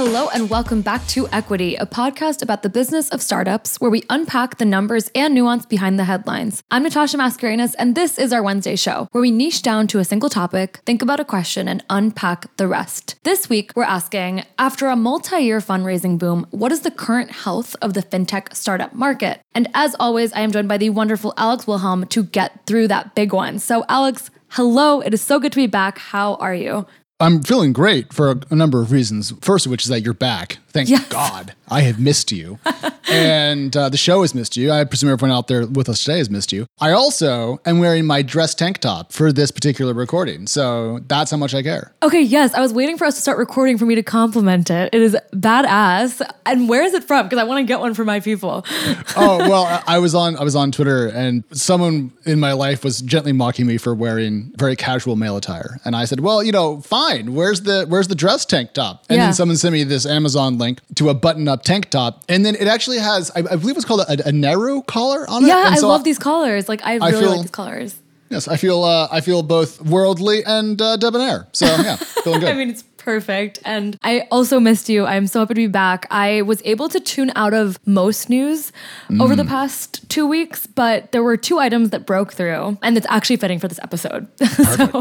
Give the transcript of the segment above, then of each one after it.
Hello, and welcome back to Equity, a podcast about the business of startups where we unpack the numbers and nuance behind the headlines. I'm Natasha Mascarenhas, and this is our Wednesday show where we niche down to a single topic, think about a question, and unpack the rest. This week, we're asking after a multi year fundraising boom, what is the current health of the fintech startup market? And as always, I am joined by the wonderful Alex Wilhelm to get through that big one. So, Alex, hello. It is so good to be back. How are you? I'm feeling great for a, a, number of reasons. First of which is that you're back. Thank yes. God. I have missed you. and uh, the show has missed you. I presume everyone out there with us today has missed you. I also am wearing my dress tank top for this particular recording. So that's how much I care. Okay, yes. I was waiting for us to start recording for me to compliment it. It is badass. And where is it from? Because I want to get one for my people. oh, well, I was on I was on Twitter and someone in my life was gently mocking me for wearing very casual male attire. And I said, Well, you know, fine. Where's the where's the dress tank top? And yeah. then someone sent me this Amazon link to a button-up tank top. And then it actually has, I, I believe it's called a, a Nehru collar on it. Yeah, I love these collars. Like I really I feel, like these collars. Yes, I feel uh, I feel both worldly and uh, debonair. So yeah, feeling good. I mean, it's perfect. And I also missed you. I'm so happy to be back. I was able to tune out of most news mm. over the mm. past two weeks, but there were two items that broke through, and it's actually fitting for this episode. so,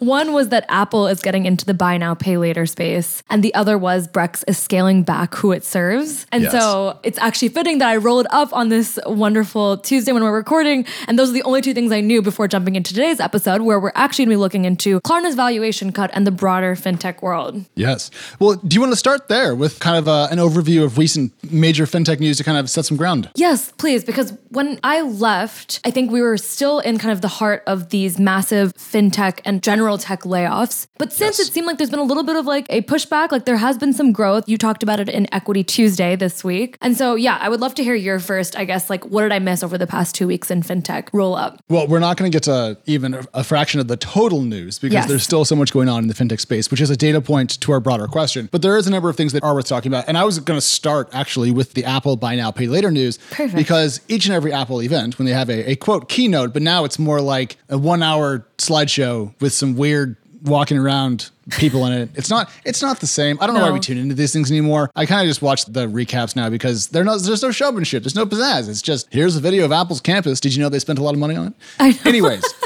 one was that Apple is getting into the buy now, pay later space, and the other was Brex is scaling back who it serves. And yes. so it's actually fitting that I rolled up on this wonderful Tuesday when we're recording, and those are the only two things I knew before jumping into today's episode, where we're actually going to be looking into Klarna's valuation cut and the broader fintech world world. Yes. Well, do you want to start there with kind of uh, an overview of recent major fintech news to kind of set some ground? Yes, please. Because when I left, I think we were still in kind of the heart of these massive fintech and general tech layoffs. But since yes. it seemed like there's been a little bit of like a pushback, like there has been some growth. You talked about it in Equity Tuesday this week. And so, yeah, I would love to hear your first, I guess, like what did I miss over the past two weeks in fintech roll up? Well, we're not going to get to even a fraction of the total news because yes. there's still so much going on in the fintech space, which is a data point point to our broader question. But there is a number of things that are worth talking about. And I was going to start actually with the Apple buy now, pay later news. Perfect. Because each and every Apple event, when they have a, a quote keynote, but now it's more like a one hour slideshow with some weird walking around people in it. It's not it's not the same. I don't no. know why we tune into these things anymore. I kind of just watch the recaps now because they're not there's no showmanship. There's no pizzazz. It's just here's a video of Apple's campus. Did you know they spent a lot of money on it? Anyways,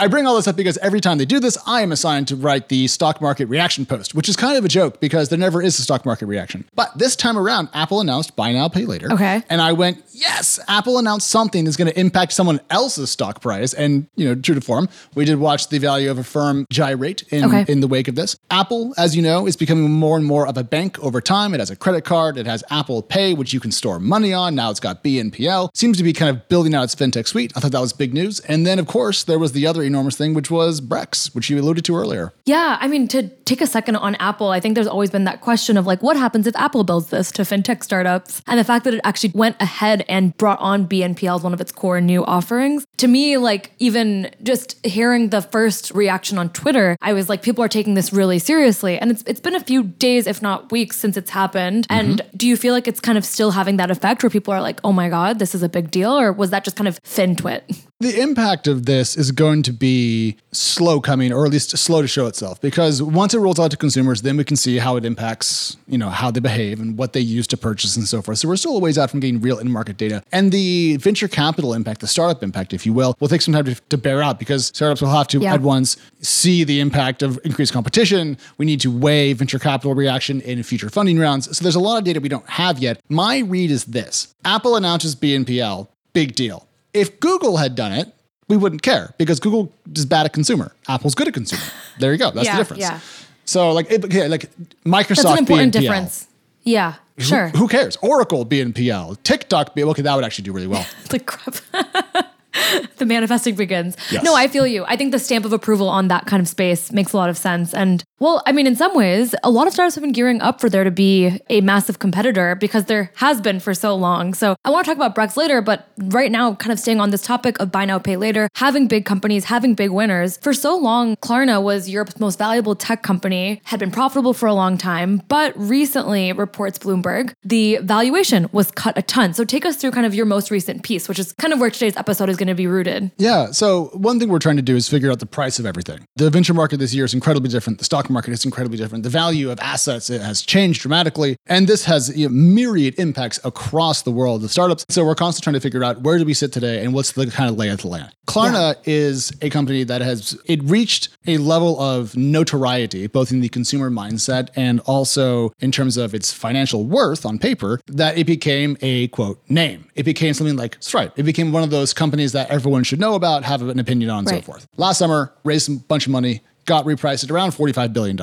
I bring all this up because every time they do this, I am assigned to write the stock market reaction post, which is kind of a joke because there never is a stock market reaction. But this time around, Apple announced buy now, pay later. Okay. And I went, yes, Apple announced something that's going to impact someone else's stock price. And, you know, true to form, we did watch the value of a firm gyrate in, okay. in the wake of this. Apple, as you know, is becoming more and more of a bank over time. It has a credit card, it has Apple Pay, which you can store money on. Now it's got BNPL. Seems to be kind of building out its fintech suite. I thought that was big news. And then, of course, there was the other enormous thing, which was Brex, which you alluded to earlier. Yeah. I mean, to take a second on Apple, I think there's always been that question of like, what happens if Apple builds this to fintech startups? And the fact that it actually went ahead and brought on BNPL as one of its core new offerings. To me, like, even just hearing the first reaction on Twitter, I was like, people are taking this really seriously. And it's it's been a few days, if not weeks, since it's happened. Mm-hmm. And do you feel like it's kind of still having that effect where people are like, oh my God, this is a big deal? Or was that just kind of fin twit? The impact of this is going to be slow coming, or at least slow to show itself, because once it rolls out to consumers, then we can see how it impacts, you know, how they behave and what they use to purchase and so forth. So we're still a ways out from getting real in-market data. And the venture capital impact, the startup impact, if you will, will take some time to, to bear out because startups will have to yeah. at once see the impact of increased competition. We need to weigh venture capital reaction in future funding rounds. So there's a lot of data we don't have yet. My read is this: Apple announces BNPL, big deal if Google had done it, we wouldn't care because Google is bad at consumer. Apple's good at consumer. There you go. That's yeah, the difference. Yeah. So like, it, yeah, like Microsoft. That's an important BNPL. difference. Yeah. Sure. Who, cares? Oracle BNPL, TikTok. Okay, that would actually do really well. like crap. the manifesting begins. Yes. No, I feel you. I think the stamp of approval on that kind of space makes a lot of sense. And well, I mean, in some ways, a lot of startups have been gearing up for there to be a massive competitor because there has been for so long. So I want to talk about Brex later, but right now, kind of staying on this topic of buy now, pay later, having big companies, having big winners. For so long, Klarna was Europe's most valuable tech company, had been profitable for a long time, but recently, reports Bloomberg, the valuation was cut a ton. So take us through kind of your most recent piece, which is kind of where today's episode is going to be rooted. Yeah. So one thing we're trying to do is figure out the price of everything. The venture market this year is incredibly different. The stock market is incredibly different. The value of assets it has changed dramatically, and this has you know, myriad impacts across the world of startups. So we're constantly trying to figure out where do we sit today and what's the kind of lay of the land. Klarna is a company that has it reached a level of notoriety both in the consumer mindset and also in terms of its financial worth on paper that it became a quote name. It became something like Stripe. It became one of those companies that everyone should know about, have an opinion on, and so forth. Last summer, raised a bunch of money. Got repriced at around $45 billion,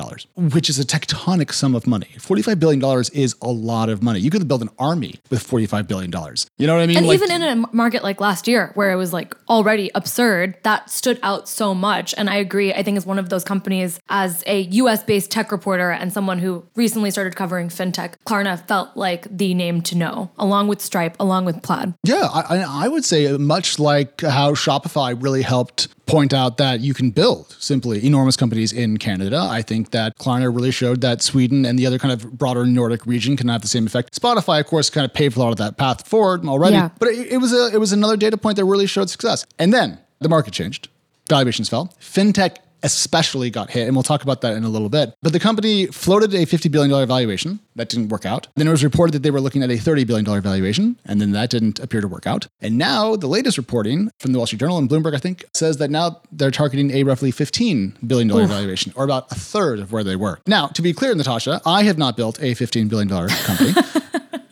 which is a tectonic sum of money. $45 billion is a lot of money. You could build an army with $45 billion. You know what I mean? And Like- even in a market like last year, where it was like already absurd, that stood out so much. And I agree. I think it's one of those companies as a US based tech reporter and someone who recently started covering fintech, Klarna felt like the name to know, along with Stripe, along with Plaid. Yeah, I I would say much like how Shopify really helped point out that you can build simply enormous companies in Canada. I think that Klarna really showed that Sweden and the other kind of broader Nordic region can have the same effect. Spotify, of course, kind of paved a lot of that path forward already, Yeah. but it, it was a it was another data point that really showed success. And then the market changed, valuations fell, fintech especially got hit, and we'll talk about that in a little bit. But the company floated a $50 billion valuation. That didn't work out. Then it was reported that they were looking at a $30 billion valuation, and then that didn't appear to work out. And now the latest reporting from the Wall Street Journal and Bloomberg, I think, says that now they're targeting a roughly $15 billion valuation, or about a third of where they were. Now, to be clear, Natasha, I have not built a $15 billion company.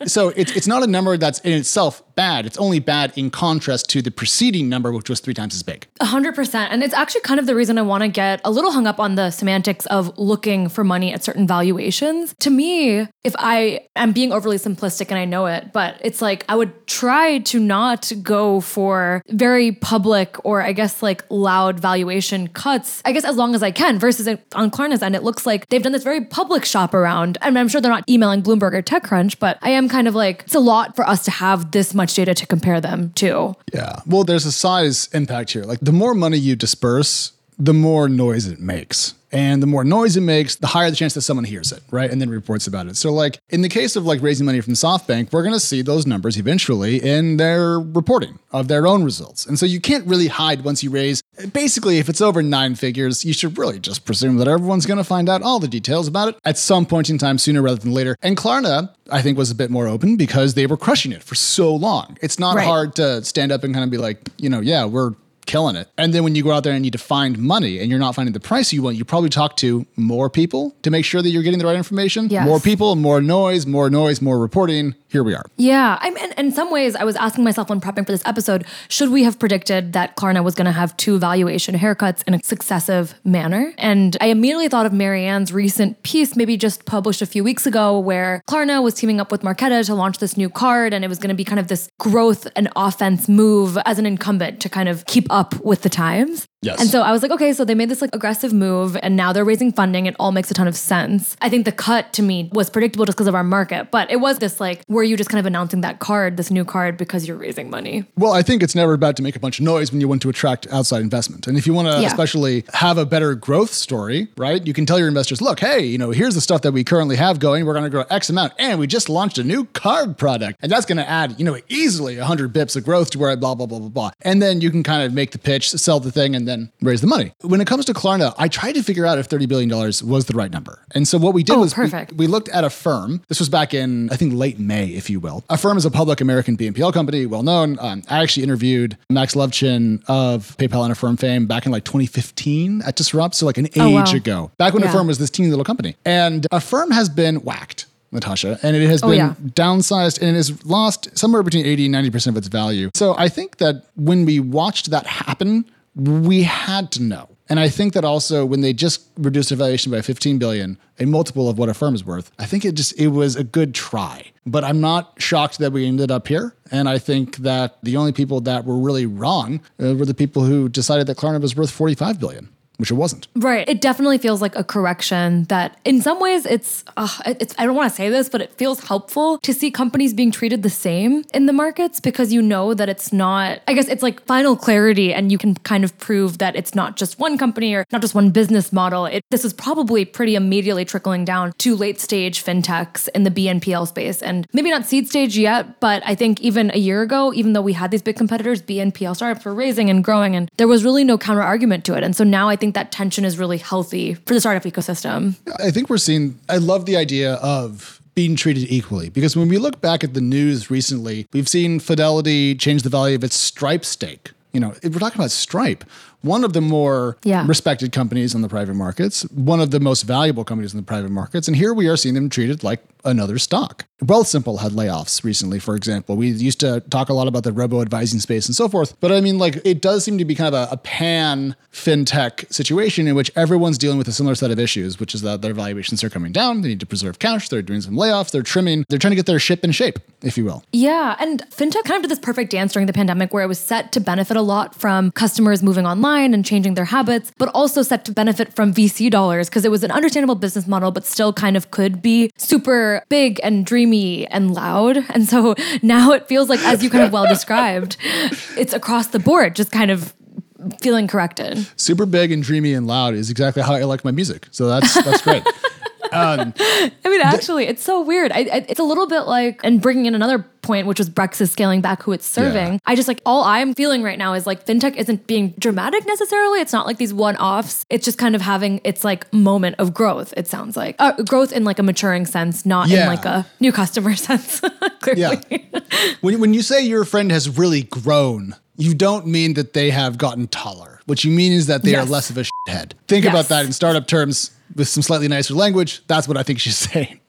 So it's, it's not a number that's in itself bad. It's only bad in contrast to the preceding number, which was three times as big. A hundred percent. And it's actually kind of the reason I want to get a little hung up on the semantics of looking for money at certain valuations. To me, if I am being overly simplistic and I know it, but it's like I would try to not go for very public or I guess like loud valuation cuts, I guess as long as I can, versus on Klarna's end, it looks like they've done this very public shop around. Mean, I'm sure they're not emailing Bloomberg or TechCrunch, but I am kind of like, it's a lot for us to have this much data to compare them to. Yeah. Well, there's a size impact here. Like the more money you disperse, the more noise it makes. And the more noise it makes, the higher the chance that someone hears it, right? And then reports about it. So, like in the case of like raising money from SoftBank, we're going to see those numbers eventually in their reporting of their own results. And so you can't really hide once you raise. Basically, if it's over nine figures, you should really just presume that everyone's going to find out all the details about it at some point in time, sooner rather than later. And Klarna, I think, was a bit more open because they were crushing it for so long. It's not Right. hard to stand up and kind of be like, you know, yeah, we're killing it. And then when you go out there and you need to find money and you're not finding the price you want, you probably talk to more people to make sure that you're getting the right information. Yes. More people, more noise, more noise, more reporting. Here we are. Yeah, I'm, and in some ways, I was asking myself when prepping for this episode, should we have predicted that Klarna was going to have two valuation haircuts in a successive manner? And I immediately thought of Mary Ann's recent piece, maybe just published a few weeks ago, where Klarna was teaming up with Marqeta to launch this new card, and it was going to be kind of this growth and offense move as an incumbent to kind of keep up with the times. Yes. And so I was like, okay, so they made this like aggressive move and now they're raising funding. It all makes a ton of sense. I think the cut to me was predictable just because of our market, but it was this like, were you just kind of announcing that card, this new card, because you're raising money? Well, I think it's never bad to make a bunch of noise when you want to attract outside investment. And if you want to Yeah. especially have a better growth story, right? You can tell your investors, look, hey, you know, here's the stuff that we currently have going. We're going to grow X amount. And we just launched a new card product. And that's going to add, you know, easily 100 bips of growth to where I blah, blah, blah, blah, blah. And then you can kind of make the pitch, sell the thing, and then raise the money. When it comes to Klarna, I tried to figure out if $30 billion was the right number. And so what we did Oh, was we- perfect. we looked at Affirm. This was back in, I think, late May, if you will. Affirm is a public American BNPL company, well known. Um, I actually interviewed Max Levchin of PayPal and Affirm fame back in like 2015 at Disrupt, so like an age Oh, wow. ago. Back when Yeah. Affirm was this teeny little company. And Affirm has been whacked. Natasha, and it has Oh, been yeah. downsized and it has lost somewhere between 80 and 90% of its value. So I think that when we watched that happen, we had to know. And I think that also when they just reduced the valuation by 15 billion, a multiple of what Affirm is worth, I think it just it was a good try. But I'm not shocked that we ended up here. And I think that the only people that were really wrong uh, were the people who decided that Klarna was worth 45 billion. Which it wasn't. Right. It definitely feels like a correction that in some ways it's uh, it's I don't want to say this, but it feels helpful to see companies being treated the same in the markets because you know that it's not I guess it's like final clarity and you can kind of prove that it's not just one company or not just one business model. It, this is probably pretty immediately trickling down to late stage fintechs in the BNPL space and maybe not seed stage yet, but I think even a year ago, even though we had these big competitors, BNPL startups were raising and growing and there was really no counter argument to it. And so now I think that tension is really healthy for the startup ecosystem. I think we're seeing, I love the idea of being treated equally because when we look back at the news recently, we've seen Fidelity change the value of its Stripe stake. You know, if we're talking about Stripe, one of the more Yeah. respected companies in the private markets, one of the most valuable companies in the private markets, and here we are seeing them treated like another stock. Wealthsimple had layoffs recently, for example. We used to talk a lot about the robo advising space and so forth, but I mean, like, it does seem to be kind of a, a pan fintech situation in which everyone's dealing with a similar set of issues, which is that their valuations are coming down. They need to preserve cash. They're doing some layoffs. They're trimming. They're trying to get their ship in shape, if you will. Yeah, and fintech kind of did this perfect dance during the pandemic where it was set to benefit a lot from customers moving online and changing their habits, but also set to benefit from VC dollars because it was an understandable business model, but still kind of could be super big and dreamy and loud. And so now it feels like, as you kind of well described, it's across the board, just kind of feeling corrected. Super big and dreamy and loud is exactly how I like my music. So that's that's great. I mean, actually, it's so weird. I, I, it's a little bit like, and bringing in another point, which was Brex is scaling back who it's serving. Yeah. I just like all I'm feeling right now is like fintech isn't being dramatic necessarily. It's not like these one offs. It's just kind of having its like moment of growth. It sounds like uh, growth in like a maturing sense, not in like a new customer sense. Clearly. Yeah. when, when you say your friend has really grown, you don't mean that they have gotten taller. What you mean is that they Yes. are less of a shithead. Think Yes. about that in startup terms with some slightly nicer language. That's what I think she's saying.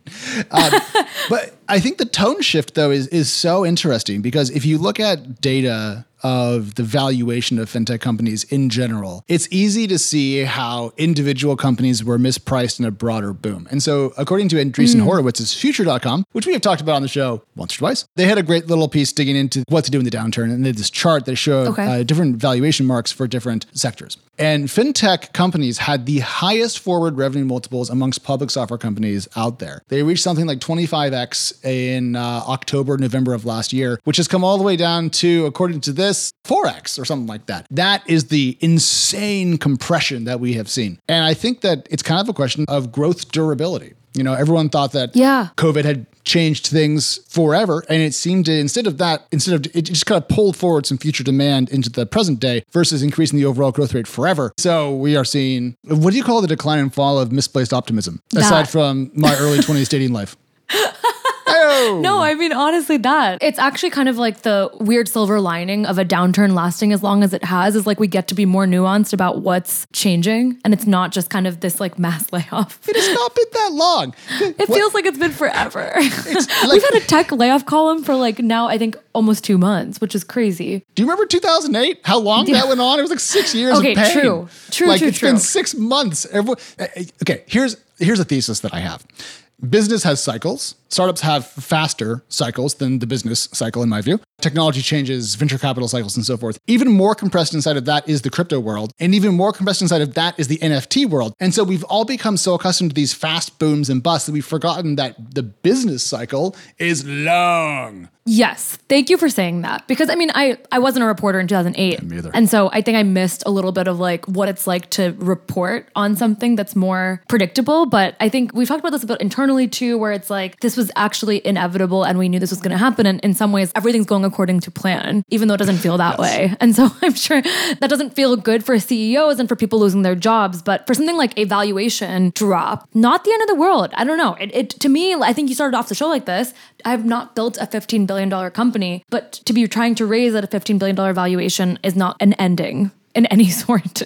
Um, but I think the tone shift though is is so interesting because if you look at data of the valuation of fintech companies in general, it's easy to see how individual companies were mispriced in a broader boom. And so, according to Andreessen Horowitz's Future.com, which we have talked about on the show once or twice, they had a great little piece digging into what to do in the downturn. And they had this chart that showed Okay. uh, different valuation marks for different sectors. And fintech companies had the highest forward revenue multiples amongst public software companies out there. They reached something like 25x in uh, October, November of last year, which has come all the way down to, according to this, 4x or something like that. That is the insane compression that we have seen. And I think that it's kind of a question of growth durability. You know, everyone thought that Yeah. COVID had changed things forever. And it seemed to, instead of that, instead of, it just kind of pulled forward some future demand into the present day versus increasing the overall growth rate forever. So we are seeing, what do you call the decline and fall of misplaced optimism, aside from my early 20s dating life? No, I mean honestly that. It's actually kind of like the weird silver lining of a downturn lasting as long as it has is like we get to be more nuanced about what's changing and it's not just kind of this like mass layoff. It has not been that long. It feels like it's been forever. like- We've had a tech layoff column for like now I think almost 2 months, which is crazy. Do you remember 2008? How long that went on? It was like six years Okay, of pain. true. True, Like true, it's been six months. Everyone, eh, eh, okay, here's here's a thesis that I have. Business has cycles. Startups have faster cycles than the business cycle, in my view. Technology changes, venture capital cycles, and so forth. Even more compressed inside of that is the crypto world, and even more compressed inside of that is the NFT world. And so we've all become so accustomed to these fast booms and busts that we've forgotten that the business cycle is long. Yes, thank you for saying that because I mean I I wasn't a reporter in 2008. Me either. And so I think I missed a little bit of like what it's like to report on something that's more predictable, but I think we've talked about this a bit internally too where it's like this was actually inevitable and we knew this was going to happen and in some ways everything's going according to plan even though it doesn't feel that way. And so I'm sure that doesn't feel good for CEOs and for people losing their jobs, but for something like a valuation drop, not the end of the world. I don't know. It, it to me I think you started off the show like this. I've not built a $15 billion company, but to be trying to raise at a $15 billion valuation is not an ending in any sort.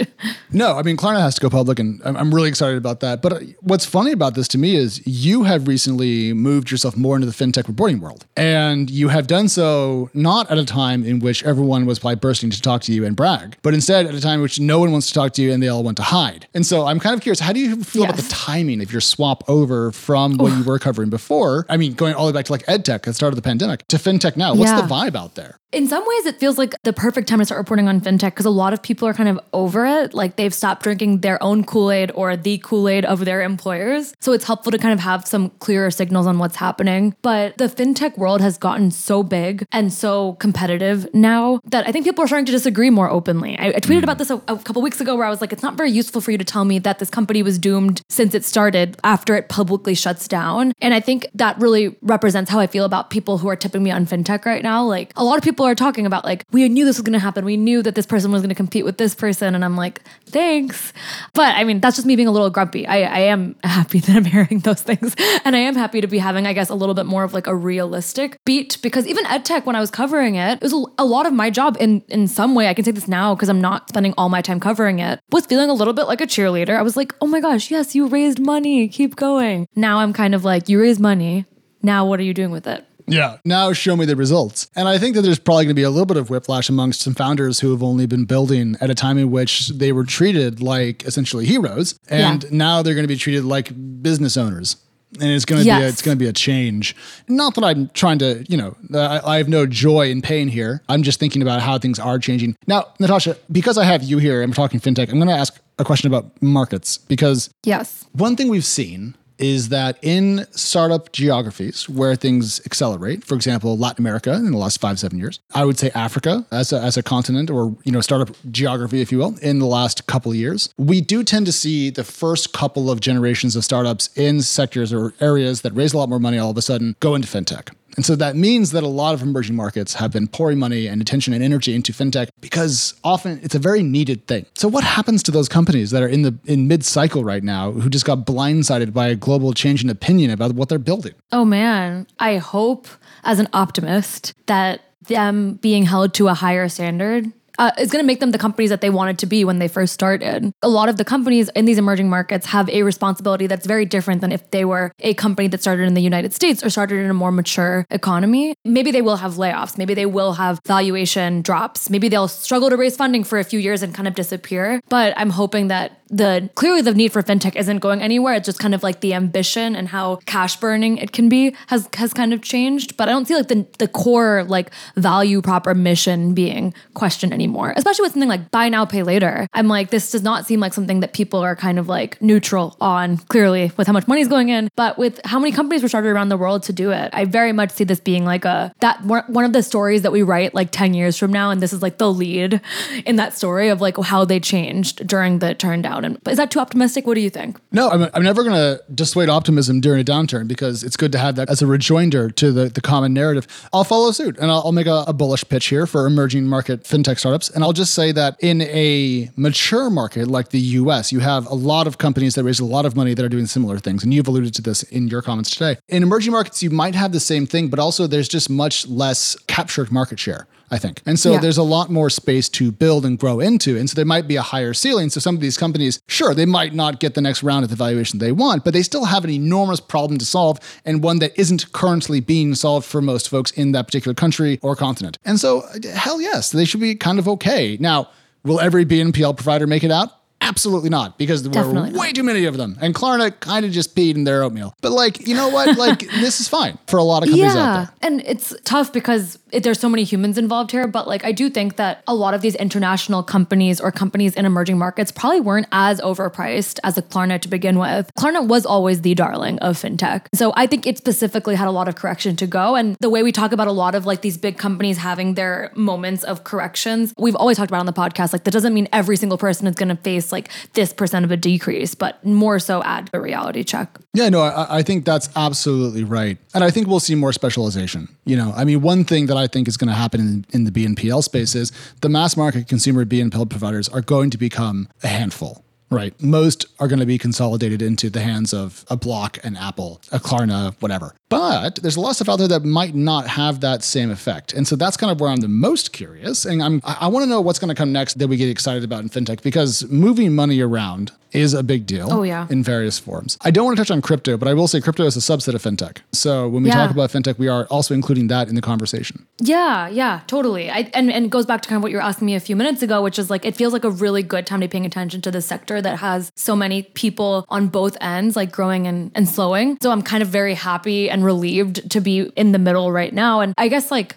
No, I mean Klarna has to go public, and I'm I'm really excited about that. But uh, what's funny about this to me is you have recently moved yourself more into the fintech reporting world, and you have done so not at a time in which everyone was probably bursting to talk to you and brag, but instead at a time in which no one wants to talk to you and they all want to hide. And so I'm kind of curious, how do you feel about the timing of your swap over from what you were covering before? I mean, going all the way back to like edtech at the start of the pandemic to fintech now. What's Yeah. the vibe out there? In some ways, it feels like the perfect time to start reporting on fintech because a lot of people are kind of over it. Like they've stopped drinking their own Kool Aid or the Kool Aid of their employers. So it's helpful to kind of have some clearer signals on what's happening. But the fintech world has gotten so big and so competitive now that I think people are starting to disagree more openly. I, I tweeted about this a, a couple weeks ago where I was like, it's not very useful for you to tell me that this company was doomed since it started after it publicly shuts down. And I think that really represents how I feel about people who are tipping me on fintech right now. Like a lot of people are talking about like, we knew this was going to happen. We knew that this person was going to compete with this person. And I'm like, thanks. But I mean, that's just me being a little grumpy. I, I am happy that I'm hearing those things. And I am happy to be having, I guess, a little bit more of like a realistic beat because even EdTech, when I was covering it, it was a, a lot of my job in, in some way. I can say this now because I'm not spending all my time covering it, was feeling a little bit like a cheerleader. I was like, oh my gosh, yes, you raised money. Keep going. Now I'm kind of like, you raised money. Now what are you doing with it? Yeah. Now show me the results. And I think that there's probably going to be a little bit of whiplash amongst some founders who have only been building at a time in which they were treated like essentially heroes. And Yeah. now they're going to be treated like business owners. And it's going to be a, it's going to be a change. Not that I'm trying to, you know, I, I have no joy in pain here. I'm just thinking about how things are changing. Now, Natasha, because I have you here, I'm talking fintech. I'm going to ask a question about markets because Yes. one thing we've seen is that in startup geographies where things accelerate, for example, Latin America in the last five, seven years, I would say Africa as a, as a continent or, you know, startup geography, if you will, in the last couple of years, we do tend to see the first couple of generations of startups in sectors or areas that raise a lot more money all of a sudden go into fintech. And so that means that a lot of emerging markets have been pouring money and attention and energy into fintech because often it's a very needed thing. So what happens to those companies that are in the in mid-cycle right now who just got blindsided by a global change in opinion about what they're building? Oh man, I hope as an optimist that them being held to a higher standard uh, is going to make them the companies that they wanted to be when they first started. A lot of the companies in these emerging markets have a responsibility that's very different than if they were a company that started in the United States or started in a more mature economy. Maybe they will have layoffs. Maybe they will have valuation drops. Maybe they'll struggle to raise funding for a few years and kind of disappear. But I'm hoping that the clearly the need for fintech isn't going anywhere. It's just kind of like the ambition and how cash burning it can be has has kind of changed. But I don't see like the the core like value proper mission being questioned anymore. Especially with something like buy now pay later. I'm like this does not seem like something that people are kind of like neutral on. Clearly with how much money is going in, but with how many companies were started around the world to do it, I very much see this being like a that one of the stories that we write like ten years from now, and this is like the lead in that story of like how they changed during the turn down. Is that too optimistic? What do you think? No, I'm, I'm never going to dissuade optimism during a downturn because it's good to have that as a rejoinder to the, the common narrative. I'll follow suit and I'll, I'll make a, a bullish pitch here for emerging market fintech startups. And I'll just say that in a mature market like the US, you have a lot of companies that raise a lot of money that are doing similar things. And you've alluded to this in your comments today. In emerging markets, you might have the same thing, but also there's just much less captured market share. I think. And so Yeah. there's a lot more space to build and grow into. And so there might be a higher ceiling. So some of these companies, sure, they might not get the next round at the valuation they want, but they still have an enormous problem to solve and one that isn't currently being solved for most folks in that particular country or continent. And so, uh, hell yes, they should be kind of okay. Now, will every BNPL provider make it out? Absolutely not, because there Definitely were not. way too many of them. And Klarna kind of just peed in their oatmeal. But like, you know what? Like, this is fine for a lot of companies out there. And it's tough because it, there's so many humans involved here. But like, I do think that a lot of these international companies or companies in emerging markets probably weren't as overpriced as a Klarna to begin with. Klarna was always the darling of fintech. So I think it specifically had a lot of correction to go. And the way we talk about a lot of like these big companies having their moments of corrections, we've always talked about on the podcast, like that doesn't mean every single person is going to face like this percent of a decrease, but more so add a reality check. Yeah, no, I, I think that's absolutely right. And I think we'll see more specialization. You know, I mean, one thing that I think is going to happen in, in the BNPL space is the mass market consumer BNPL providers are going to become a handful. Right. Most are going to be consolidated into the hands of a Block, an Apple, a Klarna, whatever. But there's a lot of stuff out there that might not have that same effect. And so that's kind of where I'm the most curious. And I'm, I, want to know what's going to come next that we get excited about in fintech because moving money around is a big deal Oh, yeah. in various forms. I don't want to touch on crypto, but I will say crypto is a subset of fintech. So when we Yeah. talk about fintech, we are also including that in the conversation. Yeah, yeah, totally. I, and, and it goes back to kind of what you were asking me a few minutes ago, which is like, it feels like a really good time to be paying attention to this sector that has so many people on both ends, like growing and, and slowing. So I'm kind of very happy and relieved to be in the middle right now. And I guess like,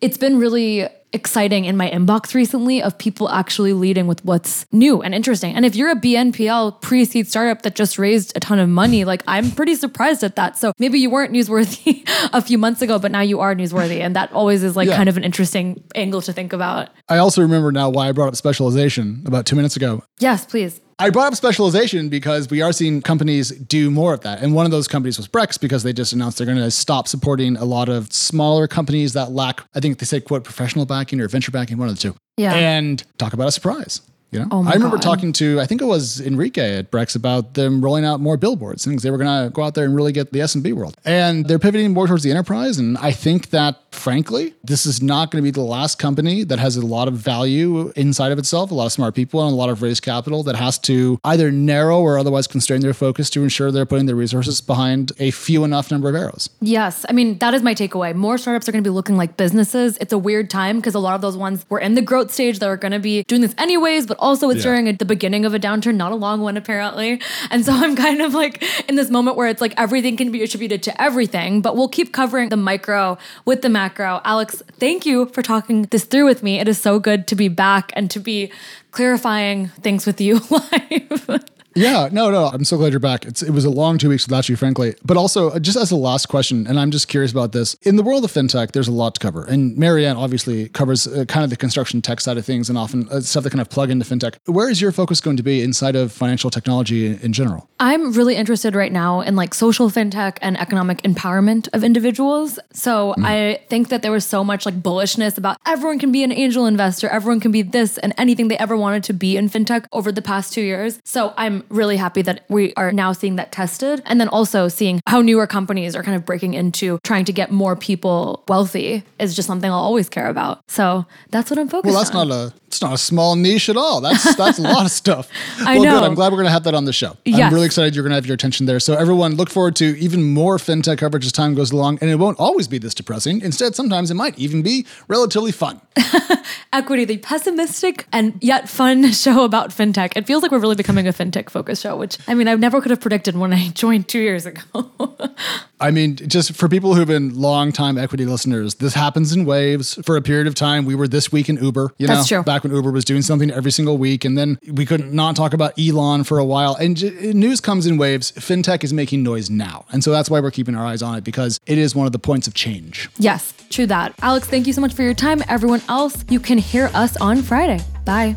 it's been really exciting in my inbox recently of people actually leading with what's new and interesting. And if you're a BNPL pre seed startup that just raised a ton of money, like I'm pretty surprised at that. So maybe you weren't newsworthy a few months ago, but now you are newsworthy. And that always is like Yeah. kind of an interesting angle to think about. I also remember now why I brought up specialization about two minutes ago. Yes, please. I brought up specialization because we are seeing companies do more of that. And one of those companies was Brex because they just announced they're going to stop supporting a lot of smaller companies that lack, I think they said, quote, professional backing or venture backing, one of the two. Yeah. And talk about a surprise. You know, Oh I remember God. talking to, I think it was Henrique at Brex about them rolling out more billboards, things they were going to go out there and really get the SMB world. And they're pivoting more towards the enterprise. And I think that, frankly, this is not going to be the last company that has a lot of value inside of itself, a lot of smart people and a lot of raised capital that has to either narrow or otherwise constrain their focus to ensure they're putting their resources behind a few enough number of arrows. Yes. I mean, that is my takeaway. More startups are going to be looking like businesses. It's a weird time because a lot of those ones were in the growth stage that are going to be doing this anyways, but also it's Yeah. during a, the beginning of a downturn, not a long one, apparently. And so I'm kind of like in this moment where it's like everything can be attributed to everything, but we'll keep covering the micro with the macro. Alex, thank you for talking this through with me. It is so good to be back and to be clarifying things with you live. Yeah, no, no. I'm so glad you're back. It's, it was a long two weeks without you, frankly. But also, uh, just as a last question, and I'm just curious about this. In the world of fintech, there's a lot to cover. And Mary Ann obviously covers uh, kind of the construction tech side of things and often uh, stuff that kind of plug into fintech. Where is your focus going to be inside of financial technology in, in general? I'm really interested right now in like social fintech and economic empowerment of individuals. So I think that there was so much like bullishness about everyone can be an angel investor, everyone can be this and anything they ever wanted to be in fintech over the past two years. So I'm really happy that we are now seeing that tested. And then also seeing how newer companies are kind of breaking into trying to get more people wealthy is just something I'll always care about. So that's what I'm focused on. Well, that's on. not a it's not a small niche at all. That's that's a lot of stuff. I well, know. good. I'm glad we're going to have that on the show. I'm really excited you're going to have your attention there. So everyone, look forward to even more fintech coverage as time goes along, and it won't always be this depressing. Instead, sometimes it might even be relatively fun. Equity, the pessimistic and yet fun show about fintech. It feels like we're really becoming a fintech focused show, which I mean, I never could have predicted when I joined two years ago. I mean, just for people who've been long-time equity listeners, this happens in waves. For a period of time, we were this week in Uber. You That's know, true. back when Uber was doing something every single week, and then we couldn't not talk about Elon for a while. And j- news comes in waves. FinTech is making noise now, and so that's why we're keeping our eyes on it because it is one of the points of change. yes, true that. Alex, thank you so much for your time. Everyone else, you can hear us on Friday. Bye.